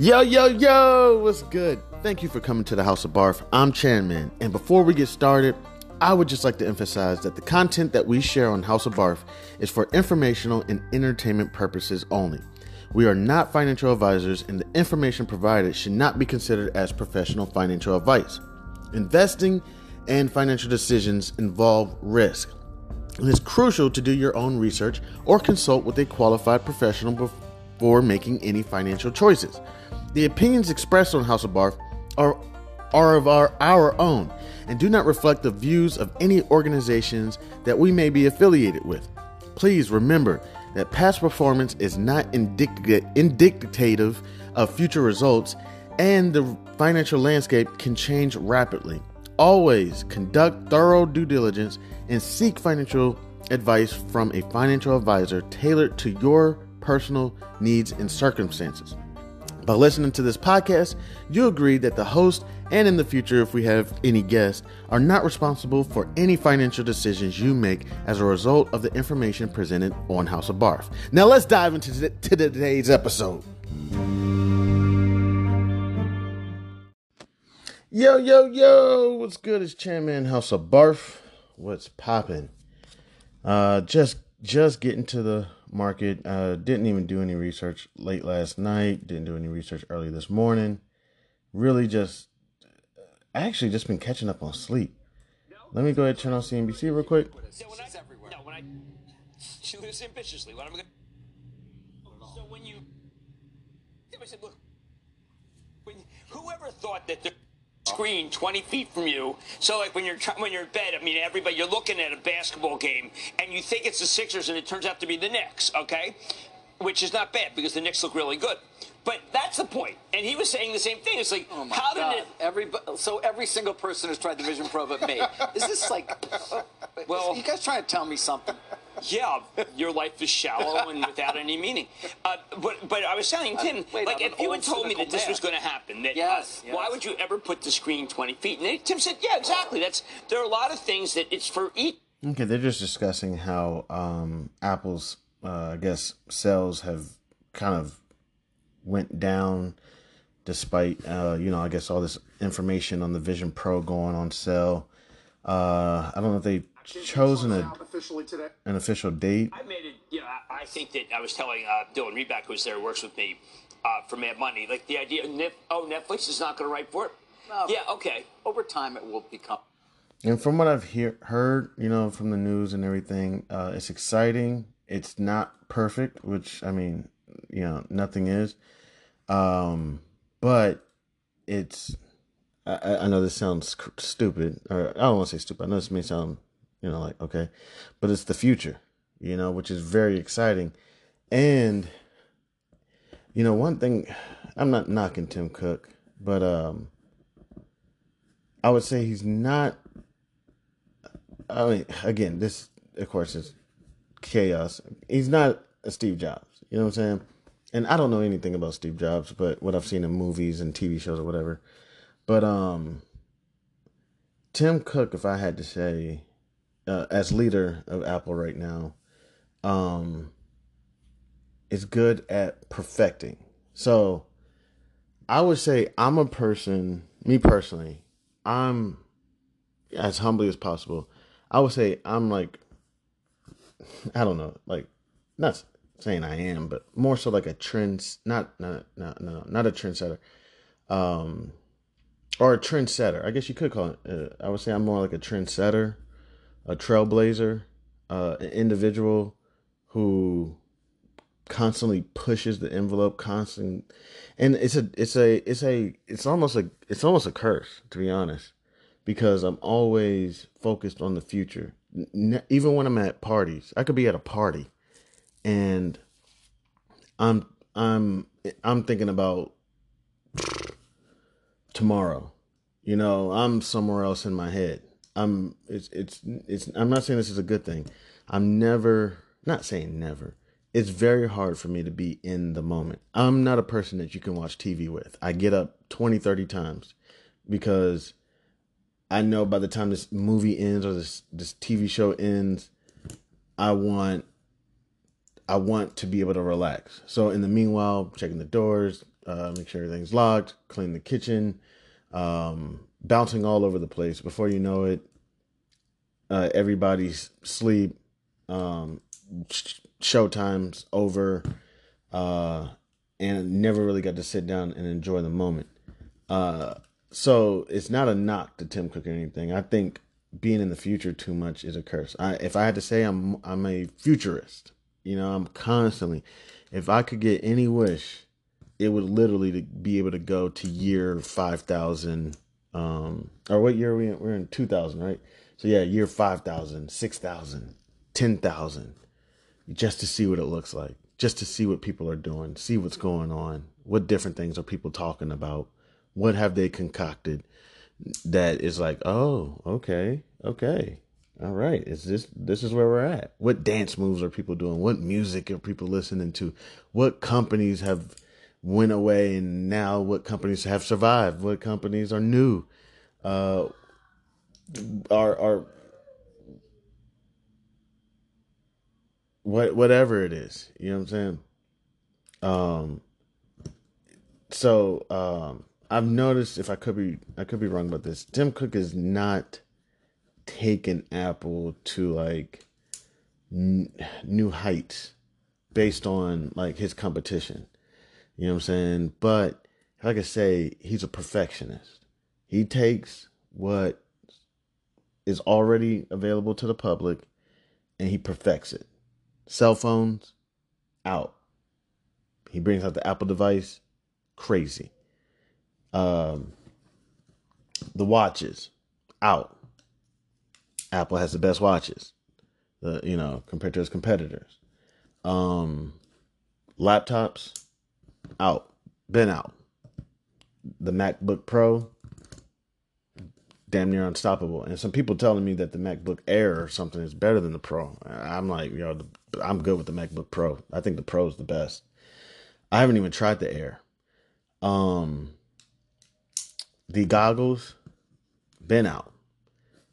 Yo, yo, yo, what's good? Thank you for coming to the House of Barf. I'm Chanman, and before we get started, I would just like to emphasize that the content that we share on House of Barf is for informational and entertainment purposes only. We are not financial advisors, and the information provided should not be considered as professional financial advice. Investing and financial decisions involve risk. It is crucial to do your own research or consult with a qualified professional before making any financial choices. The opinions expressed on House of Barf are, are of our, our own and do not reflect the views of any organizations that we may be affiliated with. Please remember that past performance is not indicative of future results and the financial landscape can change rapidly. Always conduct thorough due diligence and seek financial advice from a financial advisor tailored to your personal needs and circumstances. By listening to this podcast, you agree that the host and in the future, if we have any guests, are not responsible for any financial decisions you make as a result of the information presented on House of Barf. Now, let's dive into to today's episode. Yo, yo, yo, what's good? It's Chanman House of Barf. What's popping? Uh, just just getting to the market. Uh, didn't even do any research late last night. Didn't do any research early this morning. Really, just actually just been catching up on sleep. Let me go ahead and turn on CNBC real quick. No, when I, no, when I, she lives ambitiously. What am I going So when you, I said, look, when whoever thought that the screen 20 feet from you. So like when you're when you're in bed, I mean everybody you're looking at a basketball game and you think it's the Sixers and it turns out to be the Knicks, okay? Which is not bad because the Knicks look really good. But that's the point. And he was saying the same thing. It's like, oh how God. did it? Every, so every single person has tried the Vision Pro but me. Is this like, uh, uh, well, you guys trying to tell me something? Yeah, your life is shallow and without any meaning. Uh, but but I was telling Tim, Uh, wait, like I'm if you had told me that cynical this man. was going to happen, that Yes, uh, why would you ever put the screen 20 feet? And they, Tim said, yeah, exactly. That's there are a lot of things that it's for each. Okay, they're just discussing how um, Apple's, uh, I guess, sales have kind of went down despite, uh, you know, I guess all this information on the Vision Pro going on sale. Uh, I don't know if they chosen a, officially today. an official date. I made it. You know, I, I think that I was telling uh, Dylan Reback, who's there, works with me uh, for Mad Money, like the idea. Nif- oh, Netflix is not going to write for it. No. Yeah, okay. Over time, it will become. And from what I've hear, heard, you know, from the news and everything, uh, it's exciting. It's not perfect, which I mean, you know, nothing is. Um, but it's. I, I- I know this sounds stupid, or I don't want to say stupid. I know this may sound, you know, like okay, but it's the future, you know, which is very exciting. And you know, one thing, I'm not knocking Tim Cook, but um, I would say he's not I mean, again, this of course is chaos. He's not a Steve Jobs. You know what I'm saying? And I don't know anything about Steve Jobs, but what I've seen in movies and TV shows or whatever. But um, Tim Cook, if I had to say, uh, as leader of Apple right now, um, is good at perfecting. So I would say I'm a person, me personally, I'm as humbly as possible. I would say I'm like, I don't know, like, not saying I am, but more so like a trend, not, not, not, no, not a trendsetter, um, or a trendsetter. I guess you could call it. Uh, I would say I'm more like a trendsetter, a trailblazer, uh, an individual who constantly pushes the envelope, constant, and it's a, it's a, it's a, it's almost a, it's almost a curse to be honest because I'm always focused on the future. Even when I'm at parties, I could be at a party and I'm I'm I'm thinking about tomorrow. You know, I'm somewhere else in my head. I'm it's it's it's I'm not saying this is a good thing. I'm never not saying never. It's very hard for me to be in the moment. I'm not a person that you can watch TV with. I get up 20, 30 times because I know by the time this movie ends or this this TV show ends, I want I want to be able to relax. So in the meanwhile, checking the doors, uh, make sure everything's locked, clean the kitchen, um, bouncing all over the place. Before you know it, uh, everybody's sleep, um, showtime's over, uh, and never really got to sit down and enjoy the moment. Uh, so it's not a knock to Tim Cook or anything. I think being in the future too much is a curse. I, if I had to say, I'm I'm a futurist. You know, I'm constantly. If I could get any wish, it would literally be able to go to year five thousand. Um, or what year are we in? We're in two thousand, right? So yeah, year 5,000, 6,000, 10,000, just to see what it looks like, just to see what people are doing, see what's going on, what different things are people talking about, what have they concocted that is like, oh, okay, okay, all right, is this this is where we're at? What dance moves are people doing? What music are people listening to? What companies have went away and now what companies have survived? What companies are new? Uh, are are what whatever it is, you know what I'm saying? Um so um I've noticed if I could be I could be wrong about this. Tim Cook is not taking Apple to like n- new heights based on like his competition. You know what I'm saying? But like I say, he's a perfectionist. He takes what is already available to the public and he perfects it. Cell phones, out. He brings out the Apple device, crazy. Um, the watches, out. Apple has the best watches, the you know compared to its competitors. Um, laptops, out, been out. The MacBook Pro, damn near unstoppable. And some people telling me that the MacBook Air or something is better than the Pro. I'm like, yo, know, I'm good with the MacBook Pro. I think the Pro is the best. I haven't even tried the Air. Um, the goggles been out,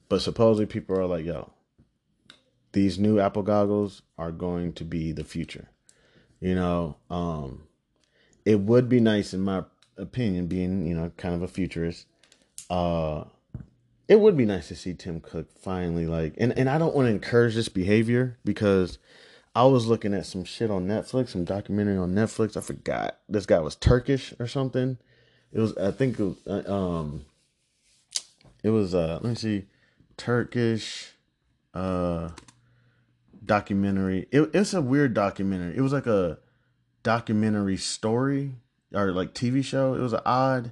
but supposedly people are like, yo, these new Apple goggles are going to be the future. You know, um, it would be nice, in my opinion, being you know kind of a futurist, uh, it would be nice to see Tim Cook finally like and, and I don't want to encourage this behavior because I was looking at some shit on Netflix, some documentary on Netflix. I forgot this guy was Turkish or something. It was I think it was, uh, um it was uh let me see Turkish uh documentary. It, it's a weird documentary. It was like a documentary story or like TV show. It was an odd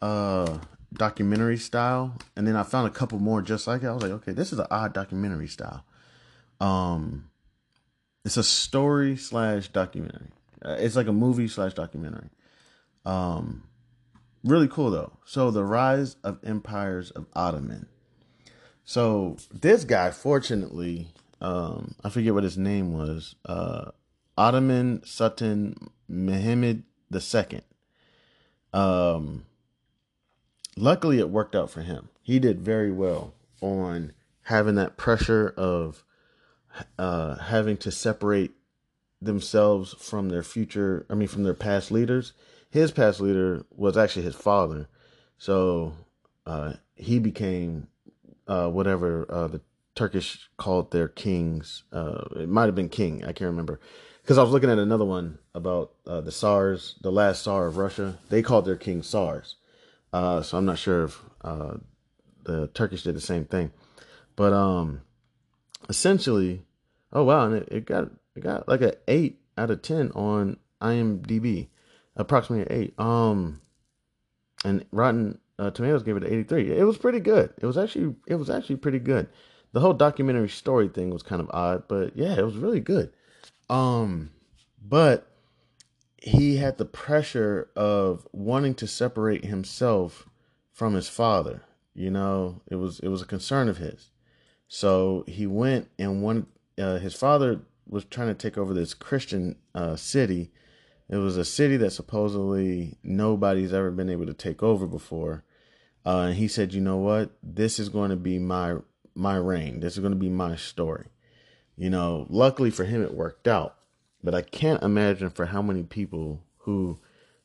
uh documentary style, and then I found a couple more just like it. I was like, okay, this is an odd documentary style. Um, it's a story slash documentary. Uh, it's like a movie slash documentary. Um, really cool though. So the rise of empires of Ottoman. So this guy, fortunately, um, I forget what his name was. Uh, Ottoman Sultan Mehmed II. Um, luckily it worked out for him. He did very well on having that pressure of uh, having to separate themselves from their future, I mean, from their past leaders. His past leader was actually his father. So uh, he became uh, whatever uh, the Turkish called their kings. Uh, it might have been king. I can't remember. Because I was looking at another one about uh, the Tsars, the last Tsar of Russia. They called their king Tsars. Uh, so I'm not sure if uh, the Turkish did the same thing, but um, essentially, oh wow, and it, it got it got like an eight out of ten on IMDb, approximately an eight. Um, and Rotten uh, Tomatoes gave it an 83. It was pretty good. It was actually it was actually pretty good. The whole documentary story thing was kind of odd, but yeah, it was really good. Um, but he had the pressure of wanting to separate himself from his father. You know, it was it was a concern of his. So he went and one uh, his father was trying to take over this Christian uh, city. It was a city that supposedly nobody's ever been able to take over before. Uh, and he said, "You know what? This is going to be my my reign. This is going to be my story." You know, luckily for him, it worked out. But I can't imagine for how many people who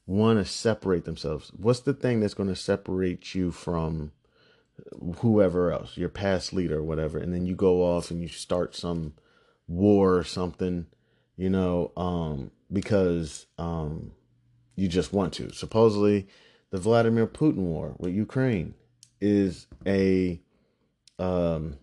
want to separate themselves. What's the thing that's going to separate you from whoever else, your past leader or whatever, and then you go off and you start some war or something, you know, um, because um, you just want to. Supposedly, the Vladimir Putin war with Ukraine is a um,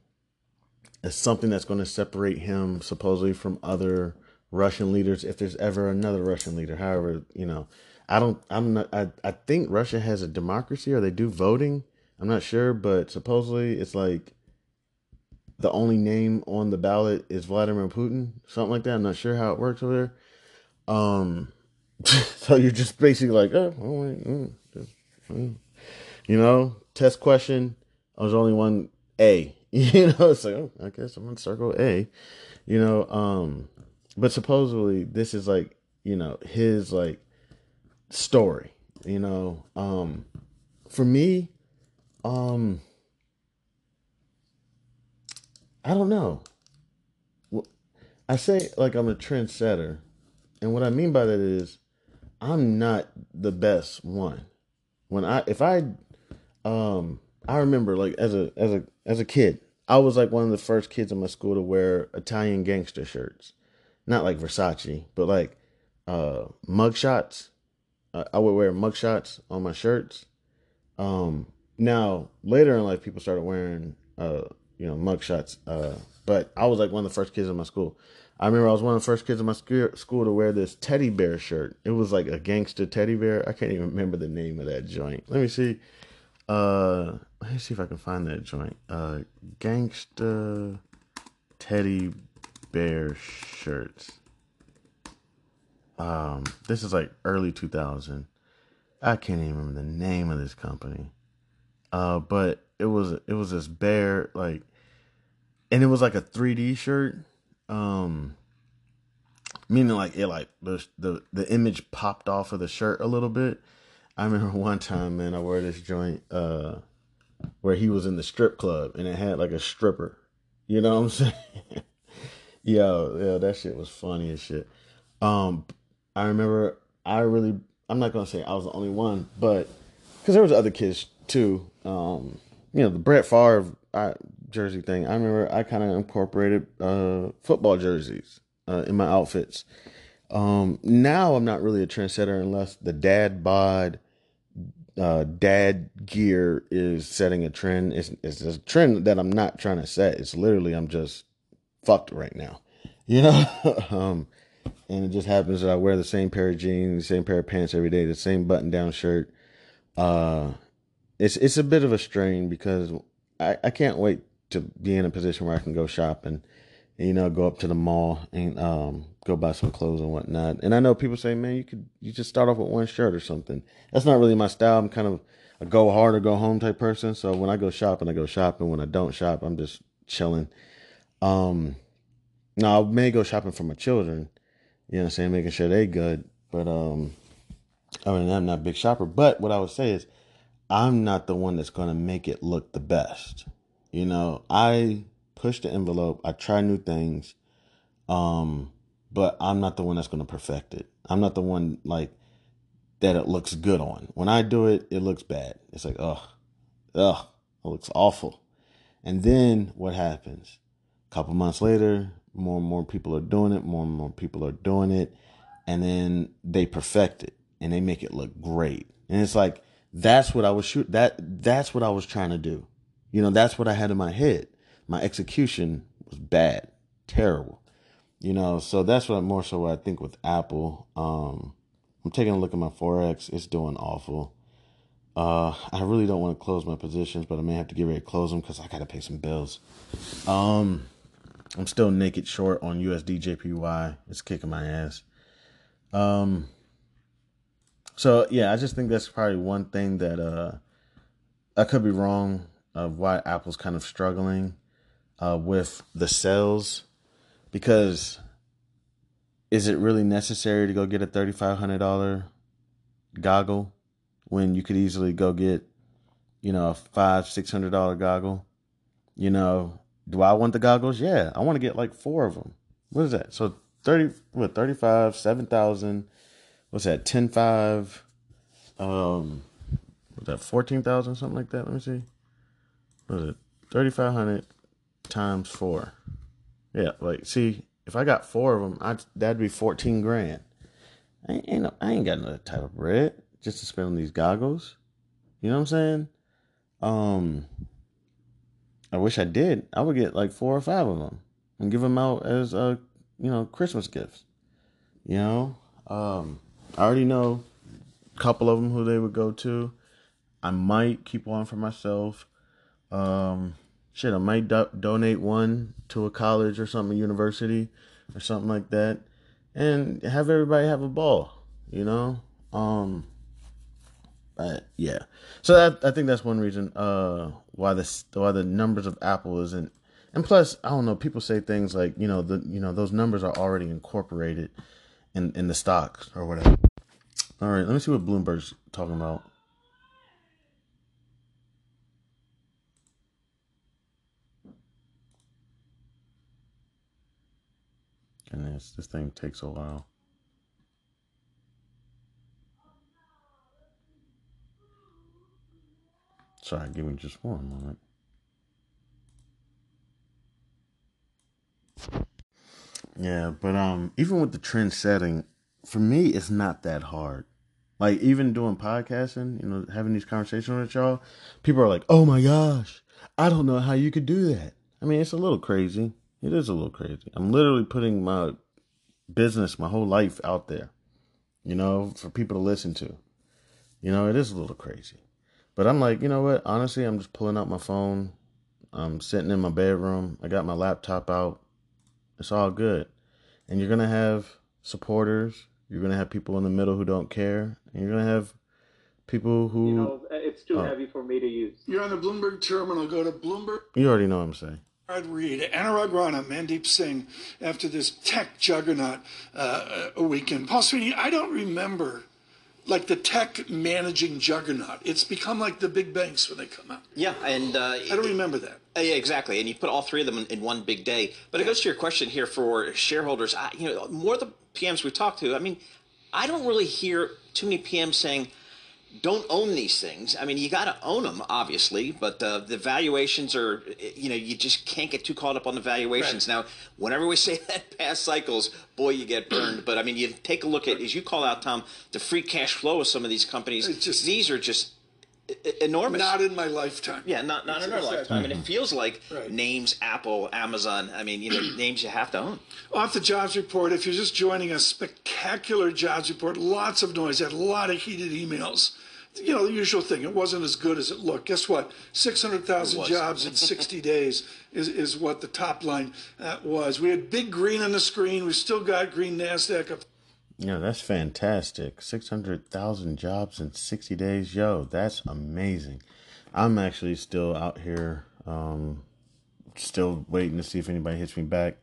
is something that's going to separate him supposedly from other Russian leaders if there's ever another Russian leader. However, you know, I don't I'm not I, I think Russia has a democracy or they do voting. I'm not sure, but supposedly it's like the only name on the ballot is Vladimir Putin, something like that. I'm not sure how it works over there. Um, so you're just basically like, oh, mm, mm. you know, test question. I was only one A. You know, it's like, oh, I guess I'm gonna circle A. You know, um, but supposedly this is like, you know, his like story. You know, um, for me, um, I don't know. I say like I'm a trendsetter, and what I mean by that is I'm not the best one. When I if I um I remember like as a as a as a kid, I was like one of the first kids in my school to wear Italian gangster shirts. Not like Versace, but like uh mugshots. I would wear mugshots on my shirts. Um now later in life people started wearing uh you know, mugshots. Uh, but I was like one of the first kids in my school. I remember I was one of the first kids in my school to wear this teddy bear shirt. It was like a gangster teddy bear. I can't even remember the name of that joint. Let me see. Uh, let me see if I can find that joint. Uh, gangster teddy bear shirts. Um, this is like early 2000. I can't even remember the name of this company. Uh, but it was it was this bear like and it was like a 3D shirt. Um meaning like it like the the the image popped off of the shirt a little bit. I remember one time, man, I wore this joint uh where he was in the strip club and it had like a stripper. You know what I'm saying? yo, yo, that shit was funny as shit. Um I remember I really I'm not gonna say I was the only one, but because there was other kids too. Um, you know, the Brett Favre I, jersey thing. I remember I kind of incorporated uh, football jerseys uh, in my outfits. Um, now I'm not really a trendsetter unless the dad bod, uh, dad gear is setting a trend. It's, it's a trend that I'm not trying to set. It's literally I'm just fucked right now, you know. um, and it just happens that I wear the same pair of jeans, the same pair of pants every day, the same button down shirt. Uh, it's it's a bit of a strain because I, I can't wait to be in a position where I can go shopping, and, you know, go up to the mall and um, go buy some clothes and whatnot. And I know people say, man, you could you just start off with one shirt or something. That's not really my style. I'm kind of a go hard or go home type person. So when I go shopping, I go shopping. When I don't shop, I'm just chilling. Um, now I may go shopping for my children. You know what I'm saying, making sure they good. But um, I mean, I'm not a big shopper. But what I would say is I'm not the one that's going to make it look the best. You know, I push the envelope, I try new things, um, but I'm not the one that's going to perfect it. I'm not the one like that it looks good on. When I do it, it looks bad. It's like, ugh, ugh, it looks awful. And then what happens? A couple months later, more and more people are doing it, more and more people are doing it, and then they perfect it and they make it look great. And it's like, that's what I was shoot that that's what I was trying to do. You know, that's what I had in my head. My execution was bad, terrible. You know, so that's what more so what I think with Apple. Um, I'm taking a look at my forex; it's doing awful. Uh, I really don't want to close my positions, but I may have to get ready to close them because I got to pay some bills. Um, I'm still naked short on USD JPY. It's kicking my ass. Um, so yeah, I just think that's probably one thing that uh, I could be wrong of why Apple's kind of struggling uh, with the sales because is it really necessary to go get a thirty five hundred dollar goggle when you could easily go get you know a five six hundred dollar goggle? You know, do I want the goggles? Yeah, I want to get like four of them. What is that? So thirty what thirty five seven thousand what's that 10 5 Um, was that fourteen thousand something like that? Let me see. what is it thirty five hundred times four? Yeah, like see, if I got four of them, I that'd be fourteen grand. I ain't, I ain't got no type of bread just to spend on these goggles. You know what I'm saying? Um, I wish I did. I would get like four or five of them and give them out as uh, you know, Christmas gifts. You know, um, I already know a couple of them who they would go to. I might keep one for myself. Um, shit, I might do- donate one to a college or something, a university or something like that, and have everybody have a ball. You know, um, but yeah. So that I think that's one reason uh why the why the numbers of Apple isn't. And plus, I don't know. People say things like you know the you know those numbers are already incorporated in in the stocks or whatever. All right, let me see what Bloomberg's talking about. Goodness, this thing takes a while. Sorry, give me just one moment. Yeah, but um, even with the trend setting, for me, it's not that hard. Like even doing podcasting, you know, having these conversations with y'all, people are like, "Oh my gosh, I don't know how you could do that." I mean, it's a little crazy. It is a little crazy. I'm literally putting my business, my whole life out there, you know, for people to listen to. You know, it is a little crazy. But I'm like, you know what? Honestly, I'm just pulling out my phone. I'm sitting in my bedroom. I got my laptop out. It's all good. And you're going to have supporters. You're going to have people in the middle who don't care. And you're going to have people who. You know, it's too Oh. heavy for me to use. You're on the Bloomberg terminal. Go to Bloomberg. You already know what I'm saying. I'd read Anurag Rana, Mandeep Singh, after this tech juggernaut uh, a weekend. Paul Sweeney, I don't remember like the tech managing juggernaut. It's become like the big banks when they come out. Yeah, and uh, I don't remember that. Uh, yeah, exactly. And you put all three of them in, in one big day. But it goes to your question here for shareholders. I, you know, more of the PMs we talked to. I mean, I don't really hear too many PMs saying, "Don't own these things." I mean, you got to own them, obviously, but uh, the valuations are, you know, you just can't get too caught up on the valuations. Now, whenever we say that past cycles, boy, you get burned. but I mean, you take a look at, as you call out, Tom, the free cash flow of some of these companies. It's just- these are just enormous. Not in my lifetime. Yeah, not not in our Exactly. lifetime, and it feels like Right. names Apple, Amazon. I mean, you know, names you have to own. Off the jobs report, if you're just joining us, spectacular jobs report, lots of noise, had a lot of heated emails. You know, the usual thing. It wasn't as good as it looked. Guess what? 600,000 jobs in 60 days is, is what the top line uh, was. We had big green on the screen. We still got green NASDAQ up Yeah, that's fantastic. 600,000 jobs in 60 days. Yo, that's amazing. I'm actually still out here, um, still waiting to see if anybody hits me back.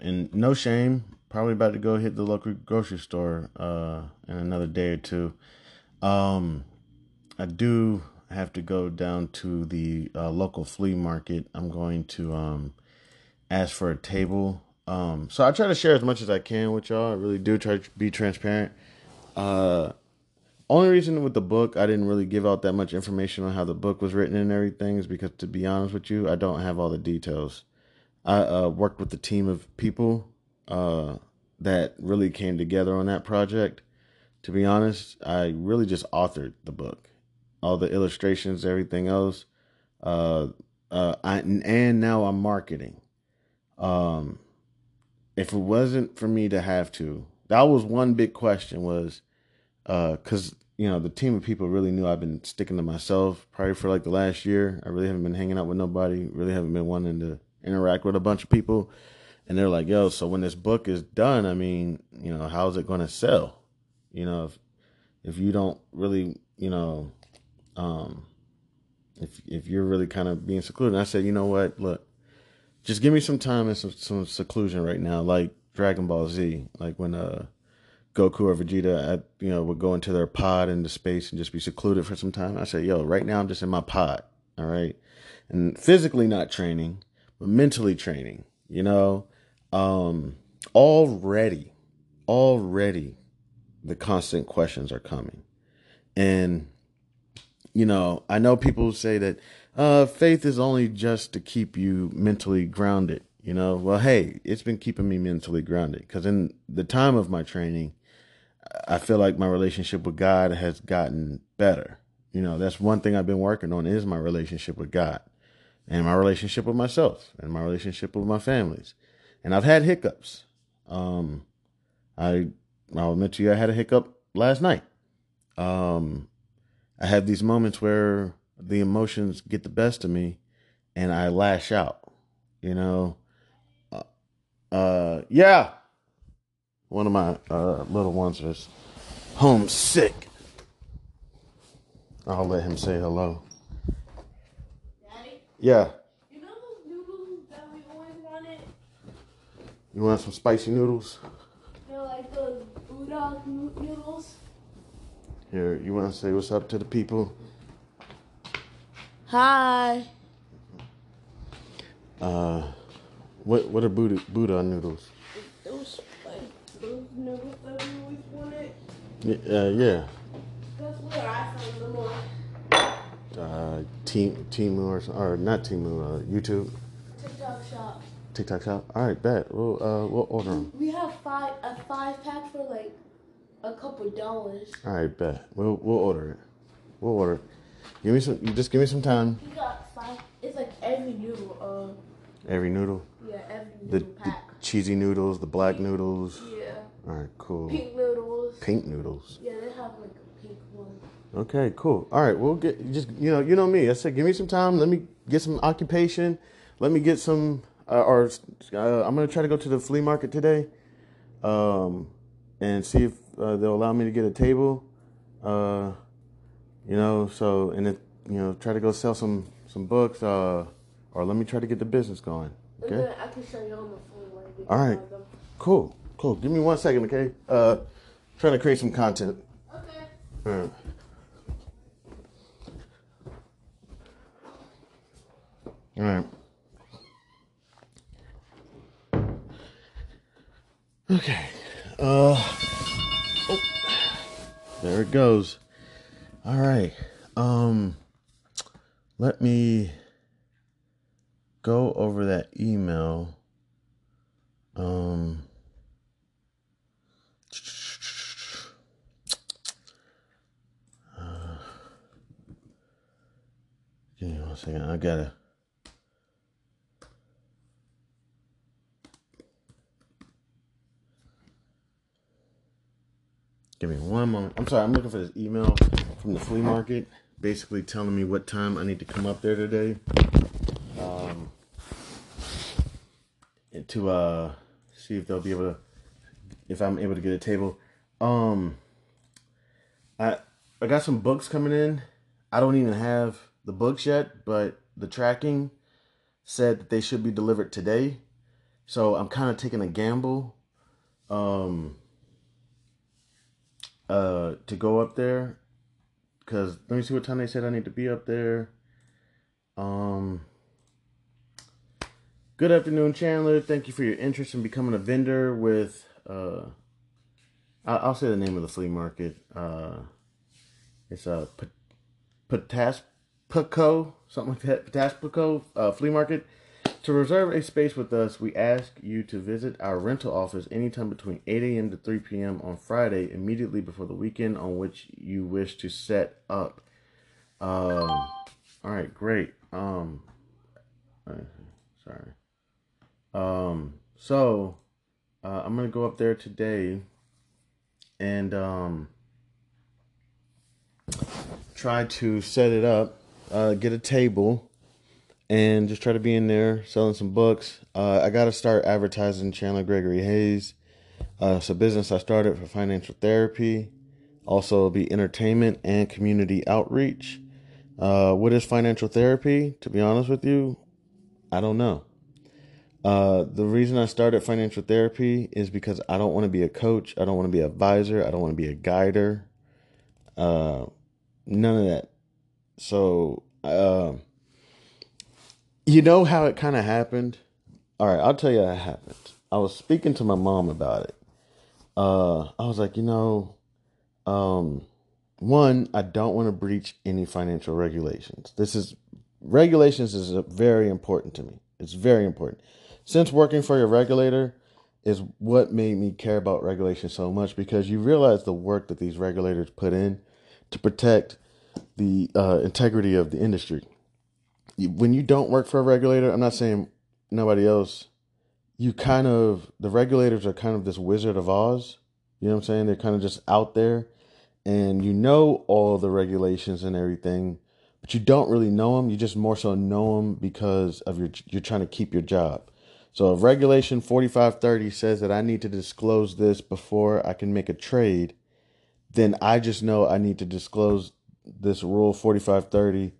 And no shame, probably about to go hit the local grocery store uh, in another day or two. Um, I do have to go down to the uh, local flea market. I'm going to um, ask for a table. Um, so I try to share as much as I can with y'all. I really do try to be transparent. Uh, only reason with the book I didn't really give out that much information on how the book was written and everything is because, to be honest with you, I don't have all the details. I uh, worked with a team of people uh, that really came together on that project. To be honest, I really just authored the book, all the illustrations, everything else. Uh, uh, I, and now I'm marketing. Um, if it wasn't for me to have to, that was one big question was, uh, cause you know, the team of people really knew I've been sticking to myself probably for like the last year. I really haven't been hanging out with nobody, really haven't been wanting to interact with a bunch of people. And they're like, yo, so when this book is done, I mean, you know, how's it going to sell? You know, if, if you don't really, you know, um, if, if you're really kind of being secluded, and I said, you know what, look, just give me some time and some, some seclusion right now, like Dragon Ball Z, like when uh Goku or Vegeta, I, you know, would go into their pod into space and just be secluded for some time. I said, yo, right now I'm just in my pod, all right, and physically not training, but mentally training. You know, um, already, already, the constant questions are coming, And, you know, I know people say that uh, faith is only just to keep you mentally grounded. You know, well, hey, it's been keeping me mentally grounded because in the time of my training, I feel like my relationship with God has gotten better. You know, that's one thing I've been working on is my relationship with God and my relationship with myself and my relationship with my families. And I've had hiccups. Um, I I'll admit to you, I had a hiccup last night. Um, I have these moments where the emotions get the best of me, and I lash out. You know, uh, uh yeah. One of my uh, little ones is homesick. I'll let him say hello. Daddy, Yeah. you know those noodles that we always wanted? You want some spicy noodles? They're like those Buddha noodles. Here, you want to say what's up to the people? Hi. Uh, what what are Buddha Buddha noodles? Those like those noodles that we always wanted. Y- Uh, yeah. That's where I found them on Uh, Team Temu or or not Temu, uh, YouTube, TikTok shop. TikTok shop. All right, bet. We'll uh we'll order them. We have five a five pack for like a couple dollars. All right, bet. We'll we'll order it. We'll order it. Give me some. You just give me some time. We got five. It's like every noodle. Uh, Every noodle, yeah, every the, noodle the pack. cheesy noodles, the black noodles. Yeah. All right, cool. Pink noodles. Pink noodles. Yeah, they have like a pink one. Okay, cool. All right, we'll get just you know you know me. I said give me some time. Let me get some occupation. Let me get some. Uh, or uh, I'm gonna try to go to the flea market today, um, and see if uh, they'll allow me to get a table. Uh, you know, so and it you know try to go sell some some books. Uh, or let me try to get the business going. Okay. I can show you on the phone All right. Cool. Cool. Give me one second, okay? Uh, trying to create some content. Okay. All right. All right. Okay. Uh. Oh. There it goes. All right. Um. Let me go over that email. Um. Give me one second. I gotta. Give me one moment. I'm sorry. I'm looking for this email from the flea market, basically telling me what time I need to come up there today. Um, to uh see if they'll be able to, if I'm able to get a table. Um, I I got some books coming in. I don't even have the books yet, but the tracking said that they should be delivered today. So I'm kind of taking a gamble um uh to go up there cuz let me see what time they said I need to be up there. Um Good afternoon, Chandler. Thank you for your interest in becoming a vendor with uh I- I'll say the name of the flea market. Uh it's a uh, Pataspco, something like that, Pataspco uh, flea market. To reserve a space with us, we ask you to visit our rental office anytime between 8 a.m. to 3 p.m. on Friday, immediately before the weekend on which you wish to set up. Um, all right, great. Um, uh, sorry. Um, so uh, I'm gonna go up there today and um try to set it up, uh, get a table, and just try to be in there selling some books. Uh, I got to start advertising Chandler Gregory Hayes. Uh, it's a business I started for financial therapy. Also, be entertainment and community outreach. Uh, what is financial therapy? To be honest with you, I don't know. Uh, the reason I started financial therapy is because I don't want to be a coach. I don't want to be an advisor. I don't want to be a guider. Uh, none of that. So, uh, you know how it kind of happened? All right, I'll tell you how it happened. I was speaking to my mom about it. Uh, I was like, you know, um, one, I don't want to breach any financial regulations. This is regulations is very important to me. It's very important. Since working for your regulator is what made me care about regulation so much because you realize the work that these regulators put in to protect the uh, integrity of the industry. When you don't work for a regulator, I'm not saying nobody else, you kind of, the regulators are kind of this Wizard of Oz. You know what I'm saying? They're kind of just out there and you know all the regulations and everything, but you don't really know them. You just more so know them because of your, you're trying to keep your job. So if regulation 4530 says that I need to disclose this before I can make a trade, then I just know I need to disclose this rule 4530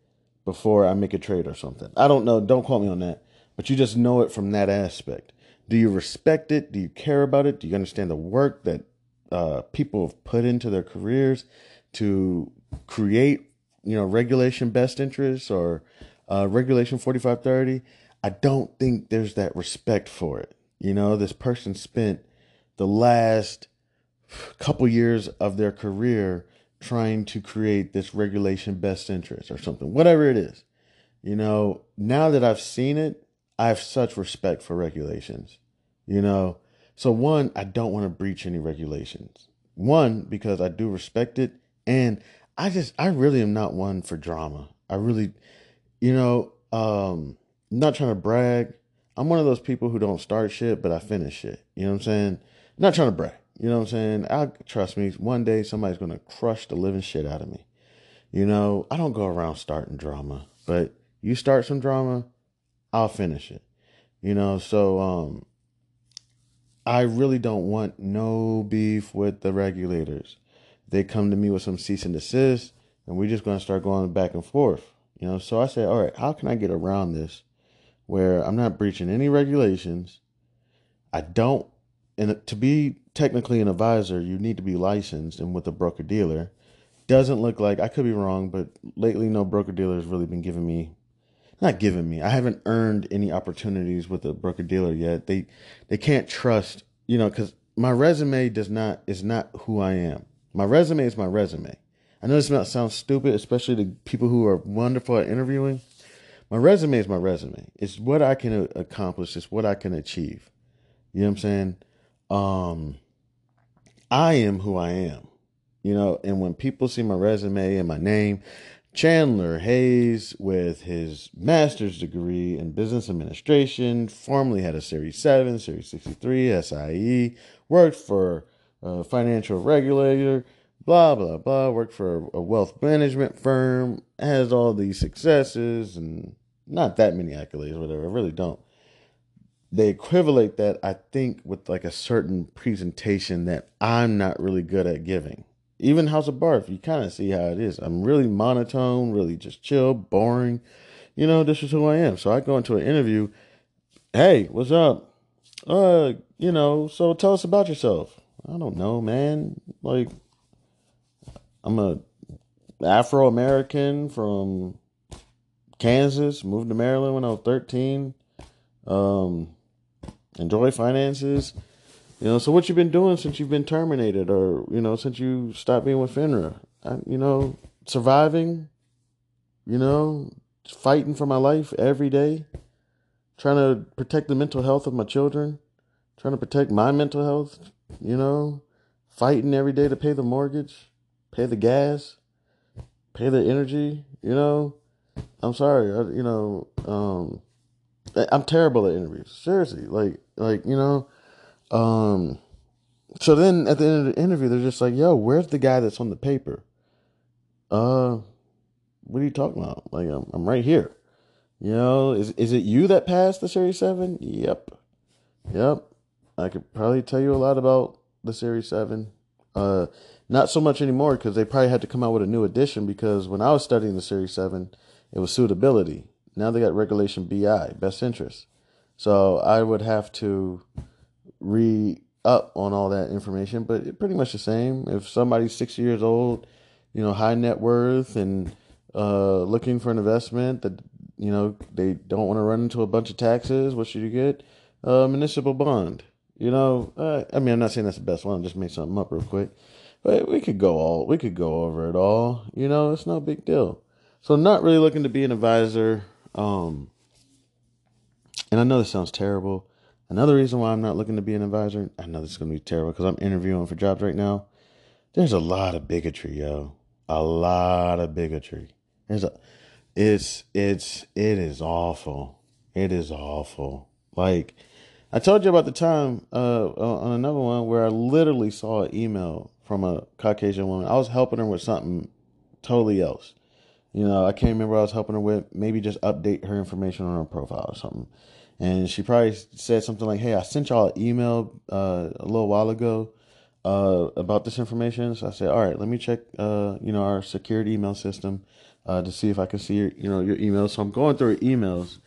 before I make a trade or something. I don't know, don't quote me on that, but you just know it from that aspect. Do you respect it? Do you care about it? Do you understand the work that uh, people have put into their careers to create, you know, regulation best interests or uh, regulation 4530? I don't think there's that respect for it. You know, this person spent the last couple years of their career trying to create this regulation best interest or something, whatever it is. You know, now that I've seen it, I have such respect for regulations. You know, so one, I don't want to breach any regulations. One, because I do respect it. And I just, I really am not one for drama. I really, you know, um, not trying to brag. I'm one of those people who don't start shit, but I finish shit. You know what I'm saying? Not trying to brag. You know what I'm saying? I trust me, one day somebody's gonna crush the living shit out of me. You know, I don't go around starting drama, but you start some drama, I'll finish it. You know, so um I really don't want no beef with the regulators. They come to me with some cease and desist, and we're just gonna start going back and forth. You know, so I say, all right, how can I get around this where I'm not breaching any regulations? I don't and to be technically an advisor, you need to be licensed and with a broker dealer. Doesn't look like I could be wrong, but lately no broker dealer has really been giving me not giving me. I haven't earned any opportunities with a broker dealer yet. They they can't trust, you know, cuz my resume does not is not who I am. My resume is my resume. I know this might sound stupid, especially to people who are wonderful at interviewing. My resume is my resume. It's what I can accomplish. It's what I can achieve. You know what I'm saying? Um, I am who I am, you know, and when people see my resume and my name, Chandler Hayes, with his master's degree in business administration, formerly had a Series 7, Series 63, SIE, worked for a financial regulator, blah, blah, blah, worked for a wealth management firm, has all these successes and not that many accolades, whatever. I really don't they equivalent that I think with like a certain presentation that I'm not really good at giving. Even House of Barf, you kind of see how it is. I'm really monotone, really just chill, boring. You know, this is who I am. So I go into an interview. Hey, what's up? Uh, you know, so tell us about yourself. I don't know, man. Like, I'm a Afro American from Kansas. Moved to Maryland when I was 13. Um, enjoy finances. You know, so what you've been doing since you've been terminated, or you know, since you stopped being with FINRA? I, you know, surviving. You know, fighting for my life every day, trying to protect the mental health of my children, trying to protect my mental health. You know, fighting every day to pay the mortgage, pay the gas, pay the energy. You know, I'm sorry. I, you know, um, I'm terrible at interviews. Seriously, like like you know, um. So then at the end of the interview, they're just like, "Yo, where's the guy that's on the paper?" Uh, what are you talking about? Like, I'm, I'm right here. You know, is is it you that passed the Series Seven? Yep, yep. I could probably tell you a lot about the Series Seven. Uh, not so much anymore because they probably had to come out with a new edition because when I was studying the Series Seven, it was suitability. Now they got regulation BI, best interest. So I would have to re up on all that information, but it's pretty much the same. If somebody's 60 years old, you know, high net worth and uh, looking for an investment that, you know, they don't want to run into a bunch of taxes, what should you get? A municipal bond. You know, uh, I mean, I'm not saying that's the best one. I just made something up real quick. But we could go all we could go over it all. You know, it's no big deal. So not really looking to be an advisor. Um and I know this sounds terrible. Another reason why I'm not looking to be an advisor, I know this is gonna be terrible because I'm interviewing for jobs right now. There's a lot of bigotry, yo. A lot of bigotry. There's a it's it's it is awful. It is awful. Like I told you about the time uh, on another one where I literally saw an email from a Caucasian woman. I was helping her with something totally else. You know, I can't remember I was helping her with. Maybe just update her information on her profile or something. And she probably said something like, "Hey, I sent y'all an email uh, a little while ago uh, about this information." So I said, "All right, let me check, uh, you know, our security email system uh, to see if I can see your, you know, your emails." So I'm going through her emails,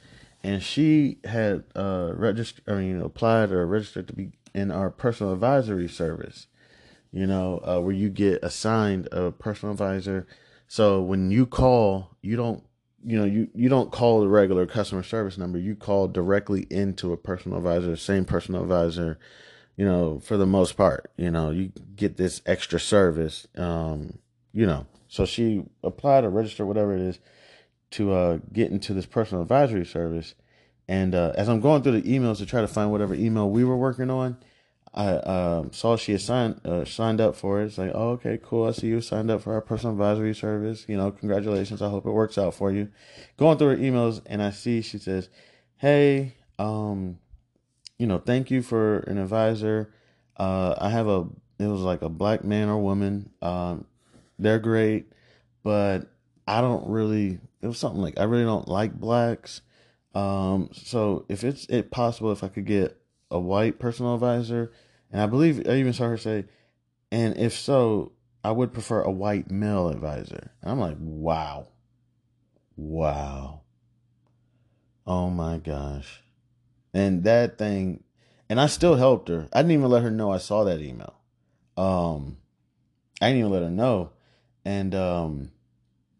and she had uh, registered, I mean, applied or registered to be in our personal advisory service you know, uh, where you get assigned a personal advisor. So when you call, you don't, you know, you, you don't call the regular customer service number. You call directly into a personal advisor, same personal advisor, you know, for the most part, you know, you get this extra service, um, you know. So she applied or registered, whatever it is, to uh, get into this personal advisory service. And uh, as I'm going through the emails to try to find whatever email we were working on, I um, saw she had signed uh, signed up for it. It's like, oh, okay, cool. I see you signed up for our personal advisory service. You know, congratulations. I hope it works out for you. Going through her emails, and I see she says, "Hey, um, you know, thank you for an advisor. Uh, I have a. It was like a black man or woman. Um, they're great, but I don't really. It was something like I really don't like blacks. Um, so if it's it possible, if I could get a white personal advisor." And I believe I even saw her say, and if so, I would prefer a white male advisor. And I'm like, wow. Wow. Oh my gosh. And that thing, and I still helped her. I didn't even let her know I saw that email. Um, I didn't even let her know. And, um,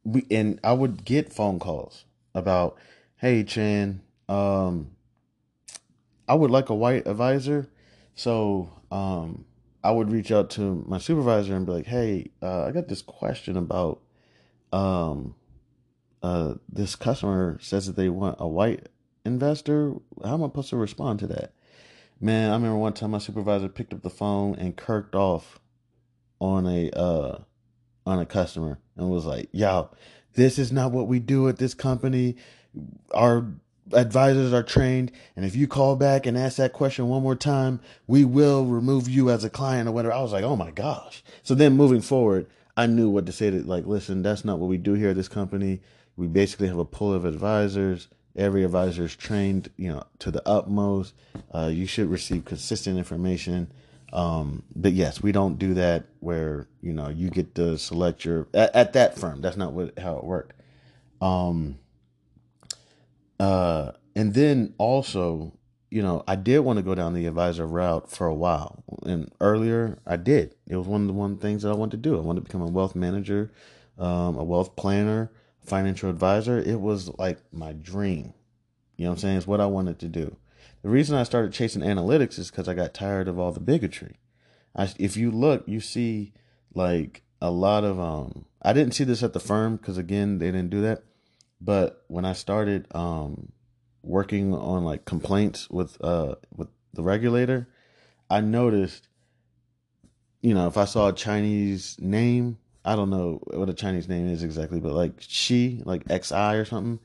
we, and I would get phone calls about, hey, Chan, um, I would like a white advisor. So um, I would reach out to my supervisor and be like, "Hey, uh, I got this question about um, uh, this customer says that they want a white investor. How am I supposed to respond to that?" Man, I remember one time my supervisor picked up the phone and kirked off on a uh, on a customer and was like, "Yo, this is not what we do at this company. Our advisors are trained and if you call back and ask that question one more time we will remove you as a client or whatever. I was like oh my gosh. So then moving forward i knew what to say to like listen that's not what we do here at this company. We basically have a pool of advisors. Every advisor is trained you know to the utmost. Uh, you should receive consistent information. Um, but yes we don't do that where you know you get to select your at, at that firm. That's not what how it worked. Um uh, and then also, you know, I did want to go down the advisor route for a while. And earlier, I did. It was one of the one things that I wanted to do. I wanted to become a wealth manager, um, a wealth planner, financial advisor. It was like my dream. You know what I'm saying? It's what I wanted to do. The reason I started chasing analytics is because I got tired of all the bigotry. I, if you look, you see like a lot of um. I didn't see this at the firm because again they didn't do that but when I started um, working on like complaints with uh, with the regulator, I noticed, you know, if I saw a Chinese name, I don't know what a Chinese name is exactly, but like she, like XI or something,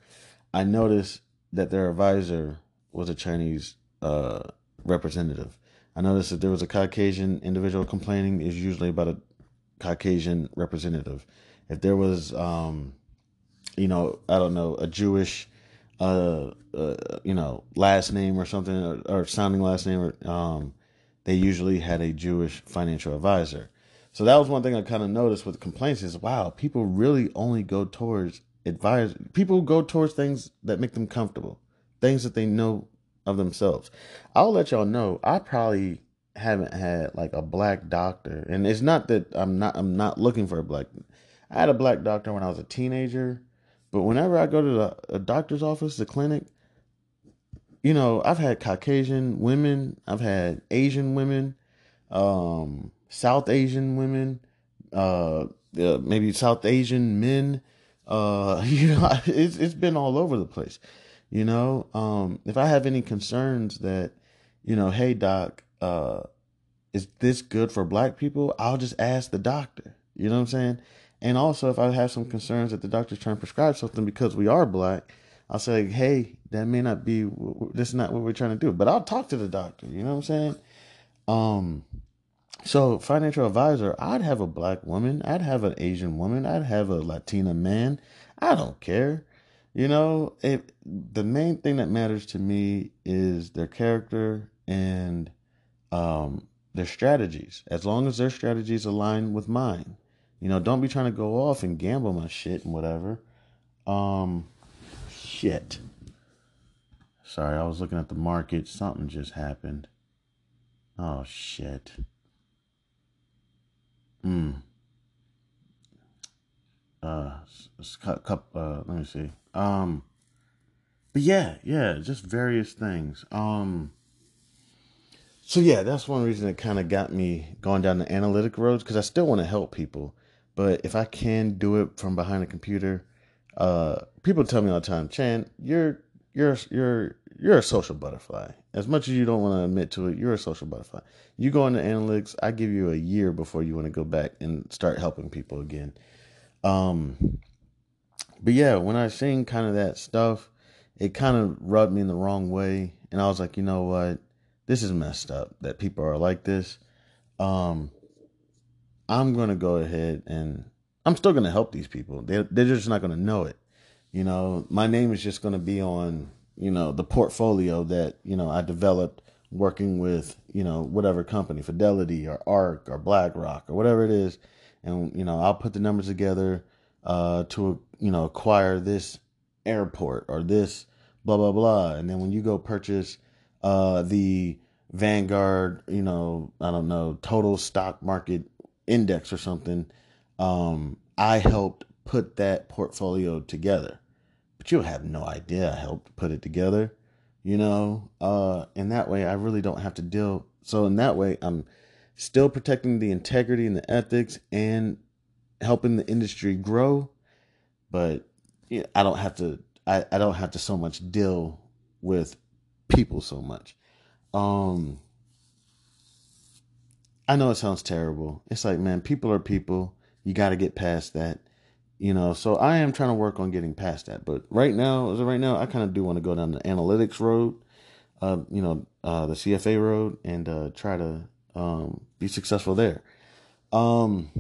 I noticed that their advisor was a Chinese uh, representative. I noticed that there was a Caucasian individual complaining is usually about a Caucasian representative. If there was um, you know, I don't know, a Jewish, uh, uh you know, last name or something, or, or sounding last name, or um, they usually had a Jewish financial advisor. So that was one thing I kind of noticed with complaints is wow, people really only go towards advise. People go towards things that make them comfortable, things that they know of themselves. I'll let y'all know. I probably haven't had like a black doctor, and it's not that I'm not I'm not looking for a black. I had a black doctor when I was a teenager, but whenever I go to the a doctor's office, the clinic, you know, I've had Caucasian women, I've had Asian women, um, South Asian women, uh, uh, maybe South Asian men. Uh, you know, it's it's been all over the place. You know, um, if I have any concerns that, you know, hey doc, uh, is this good for black people? I'll just ask the doctor. You know what I'm saying? And also, if I have some concerns that the doctor's trying to prescribe something because we are black, I'll say, hey, that may not be, this is not what we're trying to do. But I'll talk to the doctor. You know what I'm saying? Um, so financial advisor, I'd have a black woman, I'd have an Asian woman, I'd have a Latina man. I don't care. You know, it, the main thing that matters to me is their character and um, their strategies. As long as their strategies align with mine. You know, don't be trying to go off and gamble my shit and whatever. Um, shit. Sorry, I was looking at the market. Something just happened. Oh shit. Hmm. Uh, cup. cup. Uh, let me see. Um. But yeah, yeah, just various things. Um. So yeah, that's one reason it kind of got me going down the analytic roads because I still want to help people, but if I can do it from behind a computer, uh, people tell me all the time, Chan, you're you're you're you're a social butterfly. As much as you don't want to admit to it, you're a social butterfly. You go into analytics, I give you a year before you want to go back and start helping people again. Um, but yeah, when I seen kind of that stuff, it kind of rubbed me in the wrong way, and I was like, you know what, this is messed up that people are like this. Um, I'm gonna go ahead and I'm still gonna help these people. They they're just not gonna know it. You know, my name is just gonna be on you know the portfolio that you know I developed working with you know whatever company, Fidelity or Ark or BlackRock or whatever it is, and you know I'll put the numbers together uh, to you know acquire this airport or this blah blah blah, and then when you go purchase uh, the Vanguard, you know I don't know total stock market index or something, um, I helped put that portfolio together but you'll have no idea I helped put it together, you know. Uh, and that way, I really don't have to deal. So in that way, I'm still protecting the integrity and the ethics and helping the industry grow, but you know, I don't have to. I, I don't have to so much deal with people so much. Um, I know it sounds terrible. It's like, man, people are people. You got to get past that you know so i am trying to work on getting past that but right now as of right now i kind of do want to go down the analytics road uh, you know uh, the cfa road and uh, try to um, be successful there um,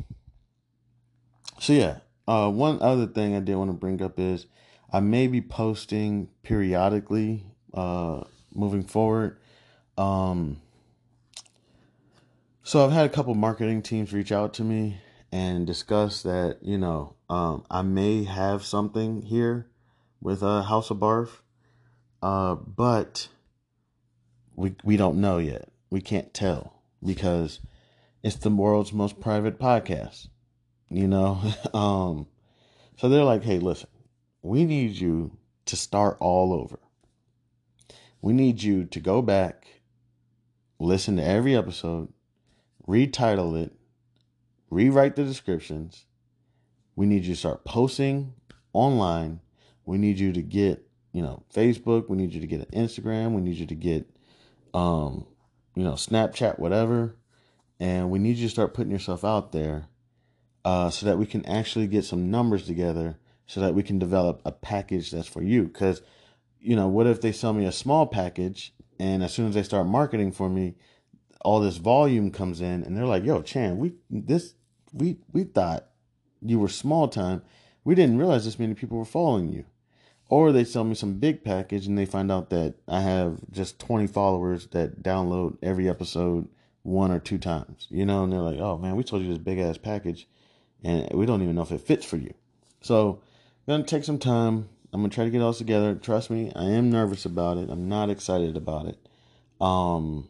so yeah uh, one other thing i did want to bring up is i may be posting periodically uh, moving forward um, so i've had a couple marketing teams reach out to me and discuss that you know um, I may have something here with a uh, House of Barf, uh, but we we don't know yet. We can't tell because it's the world's most private podcast. You know, um, so they're like, "Hey, listen, we need you to start all over. We need you to go back, listen to every episode, retitle it, rewrite the descriptions." We need you to start posting online. We need you to get, you know, Facebook. We need you to get an Instagram. We need you to get, um, you know, Snapchat, whatever. And we need you to start putting yourself out there uh, so that we can actually get some numbers together so that we can develop a package that's for you. Because, you know, what if they sell me a small package and as soon as they start marketing for me, all this volume comes in and they're like, yo, Chan, we, this, we, we thought you were small time, we didn't realize this many people were following you. Or they sell me some big package and they find out that I have just 20 followers that download every episode one or two times, you know, and they're like, oh man, we told you this big ass package and we don't even know if it fits for you. So, I'm gonna take some time. I'm gonna try to get all together. Trust me, I am nervous about it. I'm not excited about it. Um,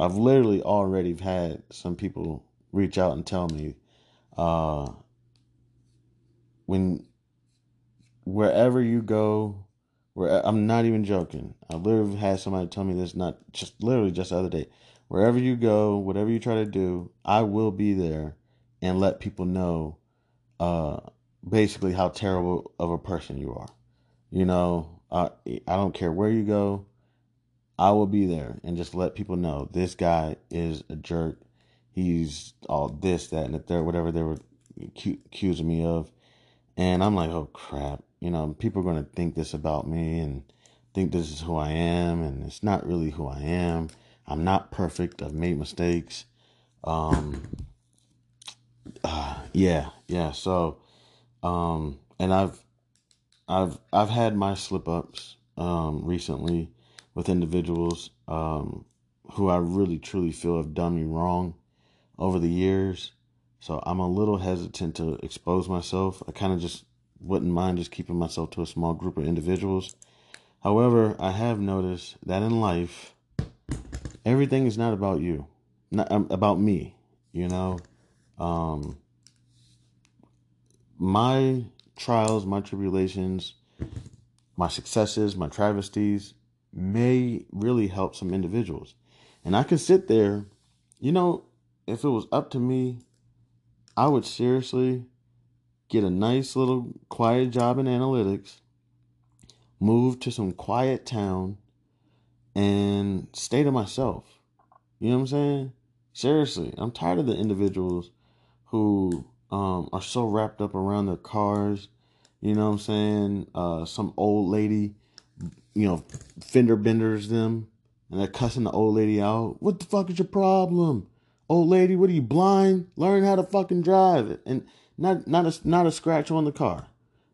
I've literally already had some people reach out and tell me uh, when wherever you go, where I'm not even joking. I literally had somebody tell me this not just literally just the other day. Wherever you go, whatever you try to do, I will be there and let people know uh, basically how terrible of a person you are. You know, I I don't care where you go. I will be there and just let people know this guy is a jerk. He's all this, that, and the third, whatever they were accusing me of. And I'm like, oh crap. You know, people are going to think this about me and think this is who I am. And it's not really who I am. I'm not perfect. I've made mistakes. Um, uh, yeah, yeah. So, um, and I've, I've, I've had my slip ups, um, recently with individuals, um, who I really truly feel have done me wrong over the years. So I'm a little hesitant to expose myself. I kind of just wouldn't mind just keeping myself to a small group of individuals. However, I have noticed that in life, everything is not about you, not um, about me. You know, um, my trials, my tribulations, my successes, my travesties may really help some individuals. And I can sit there, you know, if it was up to me, I would seriously get a nice little quiet job in analytics, move to some quiet town, and stay to myself. You know what I'm saying? Seriously, I'm tired of the individuals who um, are so wrapped up around their cars. You know what I'm saying? Uh, some old lady, you know, fender benders them, and they're cussing the old lady out. What the fuck is your problem? Old lady, what are you blind? Learn how to fucking drive it. And not not a not a scratch on the car,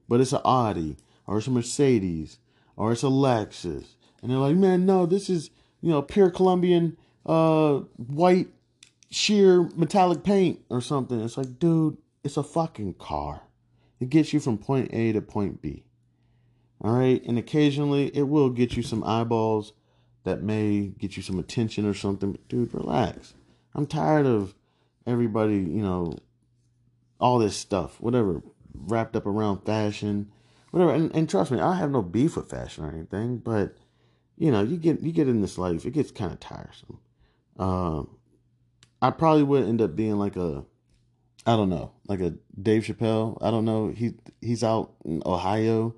but it's an Audi or it's a Mercedes or it's a Lexus. And they're like, man, no, this is you know pure Colombian uh white sheer metallic paint or something. It's like, dude, it's a fucking car. It gets you from point A to point B. All right, and occasionally it will get you some eyeballs that may get you some attention or something. But dude, relax. I'm tired of everybody, you know, all this stuff, whatever, wrapped up around fashion, whatever. And, and trust me, I have no beef with fashion or anything, but you know, you get you get in this life, it gets kind of tiresome. Uh, I probably would end up being like a, I don't know, like a Dave Chappelle. I don't know. He he's out in Ohio.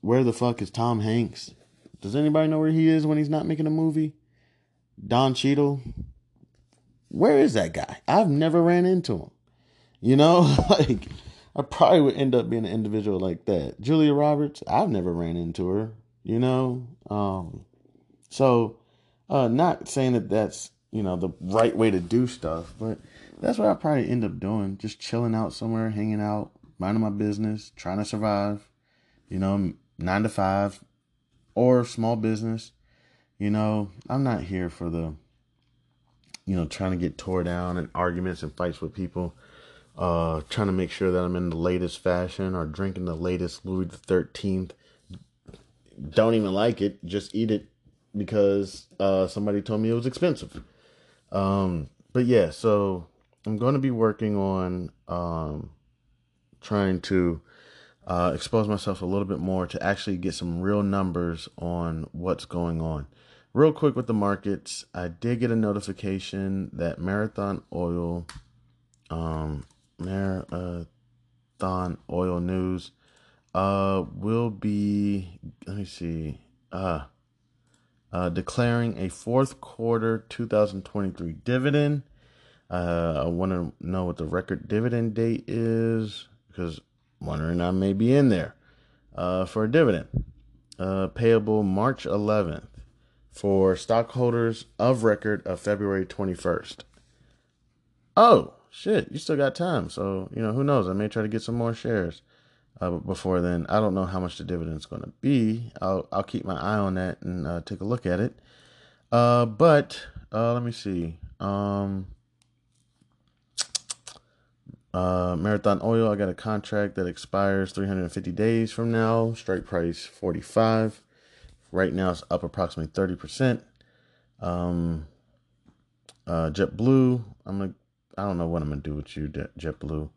Where the fuck is Tom Hanks? Does anybody know where he is when he's not making a movie? Don Cheadle. Where is that guy? I've never ran into him. You know, like I probably would end up being an individual like that. Julia Roberts, I've never ran into her. You know, um, so uh, not saying that that's you know the right way to do stuff, but that's what I probably end up doing. Just chilling out somewhere, hanging out, minding my business, trying to survive. You know, nine to five or small business. You know, I'm not here for the you know trying to get tore down and arguments and fights with people uh, trying to make sure that I'm in the latest fashion or drinking the latest Louis the Thirteenth. Don't even like it. Just eat it because uh, somebody told me it was expensive. Um, but yeah, so I'm going to be working on um, trying to uh, expose myself a little bit more to actually get some real numbers on what's going on. Real quick with the markets, I did get a notification that Marathon Oil um, Marathon Oil News uh, will be, let me see, uh, uh, declaring a fourth quarter 2023 dividend. Uh, I want to know what the record dividend date is because wondering I may be in there uh, for a dividend uh, payable March 11th for stockholders of record of February 21st. Oh, shit, you still got time. So, you know, who knows? I may try to get some more shares uh, before then. I don't know how much the dividend's going to be. I'll, I'll keep my eye on that and uh, take a look at it. Uh, but uh, let me see. Um, uh, Marathon Oil, I got a contract that expires 350 days from now. Strike price 45. Right now it's up approximately 30%. Um, uh, JetBlue, I'm gonna I don't know what I'm gonna do with you, JetBlue.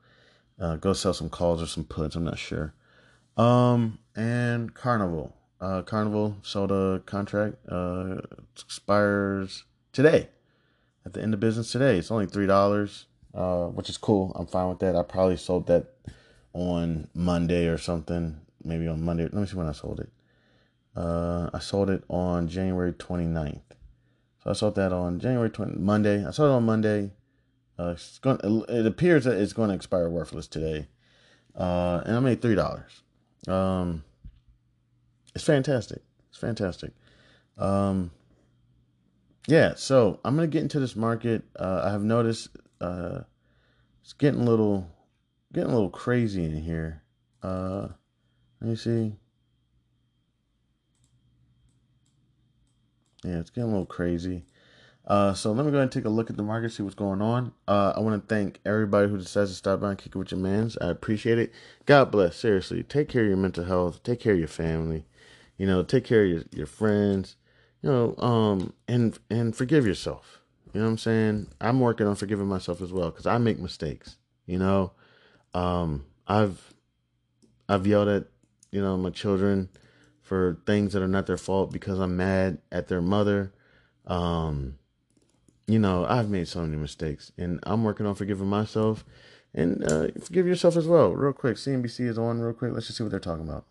Uh, go sell some calls or some puts. I'm not sure. Um, and Carnival. Uh, Carnival sold a contract. Uh, expires today. At the end of business today. It's only three dollars. Uh, which is cool. I'm fine with that. I probably sold that on Monday or something. Maybe on Monday. Let me see when I sold it. Uh, I sold it on January 29th. So I sold that on January 20 Monday. I sold it on Monday. Uh, it's going. It appears that it's going to expire worthless today. Uh, and I made three dollars. Um, it's fantastic. It's fantastic. Um, yeah. So I'm gonna get into this market. Uh, I have noticed uh, it's getting a little, getting a little crazy in here. Uh, let me see. Yeah, it's getting a little crazy. Uh, so let me go ahead and take a look at the market, see what's going on. Uh, I want to thank everybody who decides to stop by and kick it with your mans. I appreciate it. God bless. Seriously, take care of your mental health. Take care of your family. You know, take care of your, your friends. You know, um, and and forgive yourself. You know what I'm saying? I'm working on forgiving myself as well because I make mistakes. You know, um, I've I've yelled at you know my children for things that are not their fault because I'm mad at their mother. Um, you know, I've made so many mistakes, and I'm working on forgiving myself and uh, forgive yourself as well. Real quick, CNBC is on. Real quick, let's just see what they're talking about.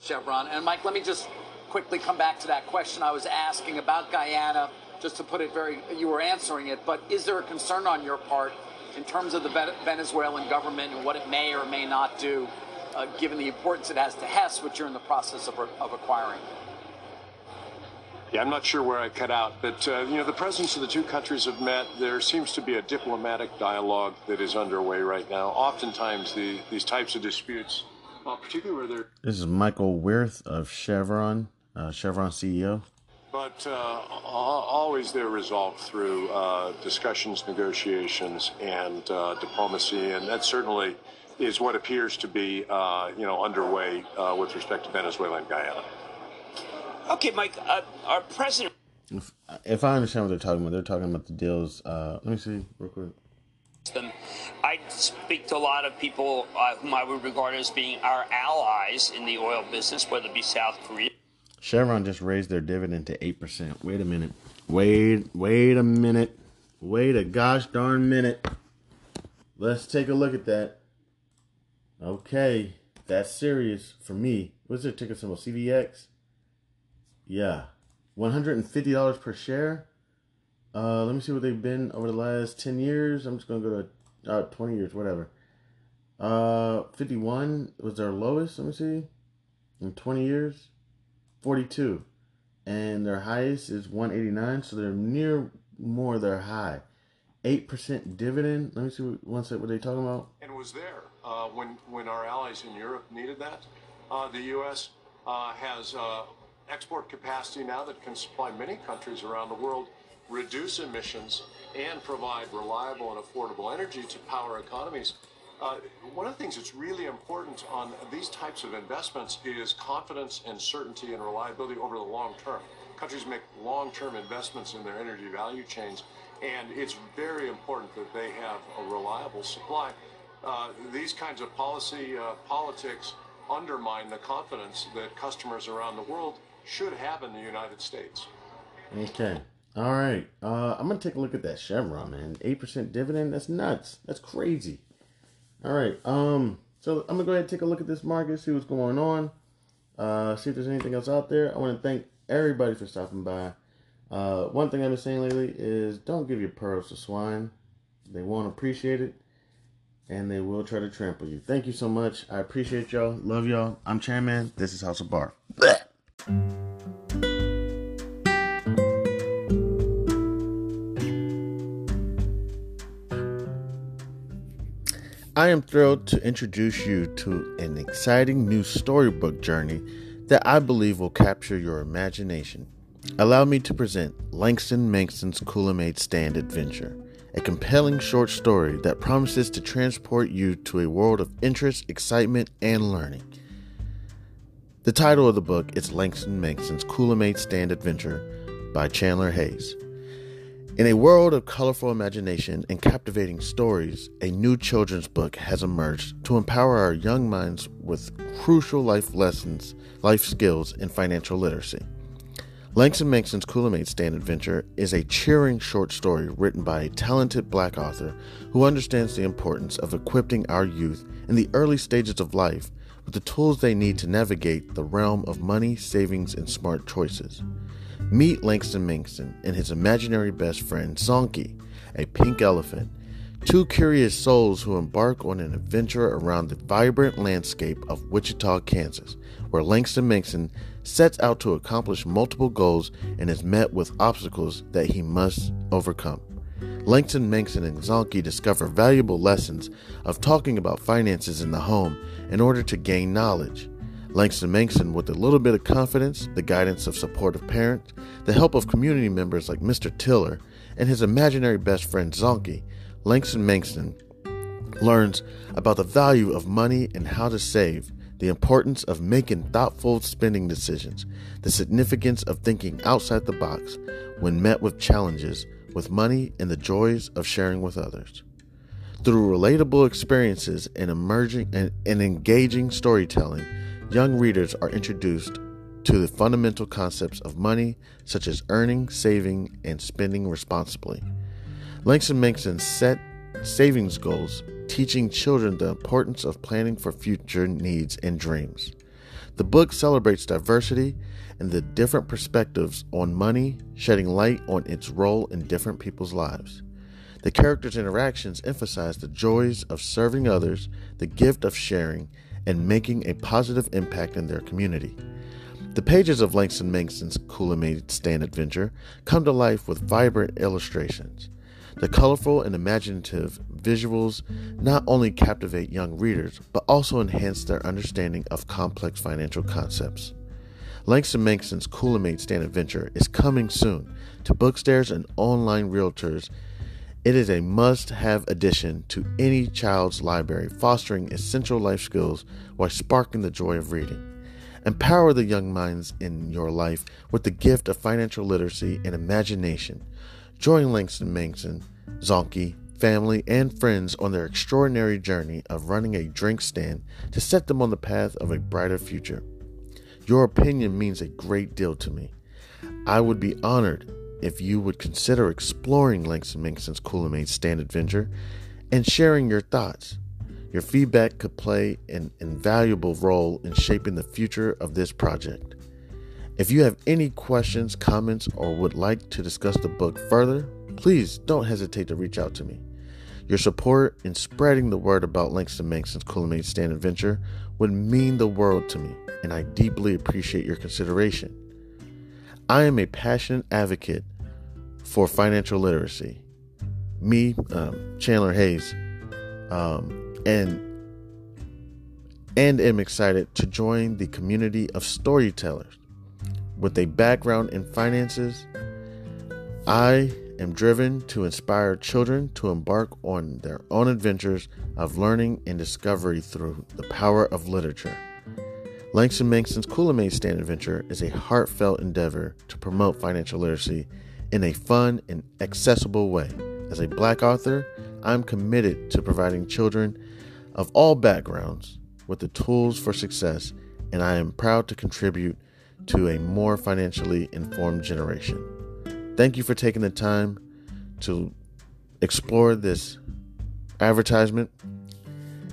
Chevron and Mike, let me just quickly come back to that question I was asking about Guyana. Just to put it very, you were answering it, but is there a concern on your part in terms of the Venezuelan government and what it may or may not do, uh, given the importance it has to Hess, which you're in the process of, of acquiring? Yeah, I'm not sure where I cut out, but uh, you know, the presidents of the two countries have met. There seems to be a diplomatic dialogue that is underway right now. Oftentimes, the, these types of disputes, well, particularly where they're. This is Michael Wirth of Chevron, uh, Chevron CEO. But uh, always they're resolved through uh, discussions, negotiations, and uh, diplomacy, and that certainly is what appears to be, uh, you know, underway with respect to Venezuela and Guyana. Okay, Mike, uh, our president. If, if, I understand what they're talking about, they're talking about the deals. Uh, let me see real quick. I speak to a lot of people uh, whom I would regard as being our allies in the oil business, whether it be South Korea. Chevron just raised their dividend to eight percent. Wait a minute. Wait, wait a minute. Wait a gosh darn minute. Let's take a look at that. Okay, that's serious for me. What's their ticker symbol? CVX. Yeah. $150 per share. Uh, let me see what they've been over the last 10 years. I'm just going to go to uh, 20 years, whatever. Uh, 51 was their lowest, let me see. In 20 years, 42. And their highest is 189, so they're near more their high. 8% dividend. Let me see what, one what they talking about. And was there uh, when, when our allies in Europe needed that. Uh, the U.S. Uh, has uh, export capacity now that can supply many countries around the world, reduce emissions, and provide reliable and affordable energy to power economies. Uh, one of the things that's really important on these types of investments is confidence and certainty and reliability over the long term. Countries make long term investments in their energy value chains, and it's very important that they have a reliable supply. Uh, these kinds of policy uh, politics undermine the confidence that customers around the world should have in the United States. Okay. All right. Uh, I'm going to take a look at that Chevron, man. 8% dividend? That's nuts. That's crazy. All right. Um, so I'm to go ahead and take a look at this market, see what's going on, uh, see if there's anything else out there. I want to thank everybody for stopping by. Uh, one thing I've been saying lately is don't give your pearls to swine. They won't appreciate it, and they will try to trample you. Thank you so much. I appreciate y'all. Love y'all. I'm Chanman. This is House of Bar. Blech. I am thrilled to introduce you to an exciting new storybook journey that I believe will capture your imagination. Allow me to present Langston Mankson's Coolamade Stand Adventure, a compelling short story that promises to transport you to a world of interest, excitement, and learning. The title of the book is Langston Mankson's Coolamade Stand Adventure by Chandler Hayes. In a world of colorful imagination and captivating stories, a new children's book has emerged to empower our young minds with crucial life lessons, life skills, and financial literacy. Langston Mankson's Coolamade Stand Adventure is a cheering short story written by a talented black author who understands the importance of equipping our youth in the early stages of life with the tools they need to navigate the realm of money, savings, and smart choices. Meet Langston Mankson and his imaginary best friend Zonky, a pink elephant, two curious souls who embark on an adventure around the vibrant landscape of Wichita, Kansas, where Langston Mankson sets out to accomplish multiple goals and is met with obstacles that he must overcome. Langston Mankson and Zonky discover valuable lessons of talking about finances in the home in order to gain knowledge. Langston Mankson, with a little bit of confidence, the guidance of supportive parents, the help of community members like Mr. Tiller, and his imaginary best friend Zonky, Langston Mankson learns about the value of money and how to save, the importance of making thoughtful spending decisions, the significance of thinking outside the box when met with challenges with money, and the joys of sharing with others. Through relatable experiences and emerging and, and engaging storytelling, young readers are introduced to the fundamental concepts of money, such as earning, saving, and spending responsibly. Langston Mankson set savings goals teaching children the importance of planning for future needs and dreams. The book celebrates diversity and the different perspectives on money, shedding light on its role in different people's lives. The characters' interactions emphasize the joys of serving others, the gift of sharing, and making a positive impact in their community. The pages of Langston Mankson's Coolamade Stand Adventure come to life with vibrant illustrations. The colorful and imaginative visuals not only captivate young readers, but also enhance their understanding of complex financial concepts. Langston Mankson's Coolamade Stand Adventure is coming soon to bookstores and online realtors. It is a must have addition to any child's library, fostering essential life skills while sparking the joy of reading. Empower the young minds in your life with the gift of financial literacy and imagination. Join Langston Mankson, Zonky, family, and friends on their extraordinary journey of running a drink stand to set them on the path of a brighter future. Your opinion means a great deal to me. I would be honored if you would consider exploring Langston Mankson's Coolamade Stand Adventure and sharing your thoughts. Your feedback could play an invaluable role in shaping the future of this project. If you have any questions, comments, or would like to discuss the book further, please don't hesitate to reach out to me. Your support in spreading the word about Langston Mankson's Coolamade Stand Adventure would mean the world to me, and I deeply appreciate your consideration. I am a passionate advocate for financial literacy. Me, um, Chandler Hayes, um, and and am excited to join the community of storytellers with a background in finances, I am driven to inspire children to embark on their own adventures of learning and discovery through the power of literature. Langston Mankson's Coolamade Stand Adventure is a heartfelt endeavor to promote financial literacy in a fun and accessible way. As a black author, I'm committed to providing children of all backgrounds with the tools for success, and I am proud to contribute to a more financially informed generation. Thank you for taking the time to explore this advertisement,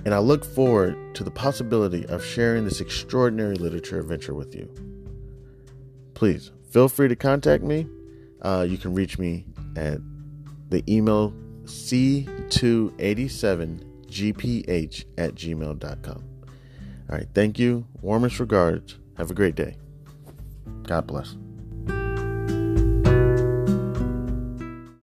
and I look forward to the possibility of sharing this extraordinary literature adventure with you. Please feel free to contact me. Uh, you can reach me at the email c287gph at gmail.com. All right, thank you. Warmest regards. Have a great day. God bless.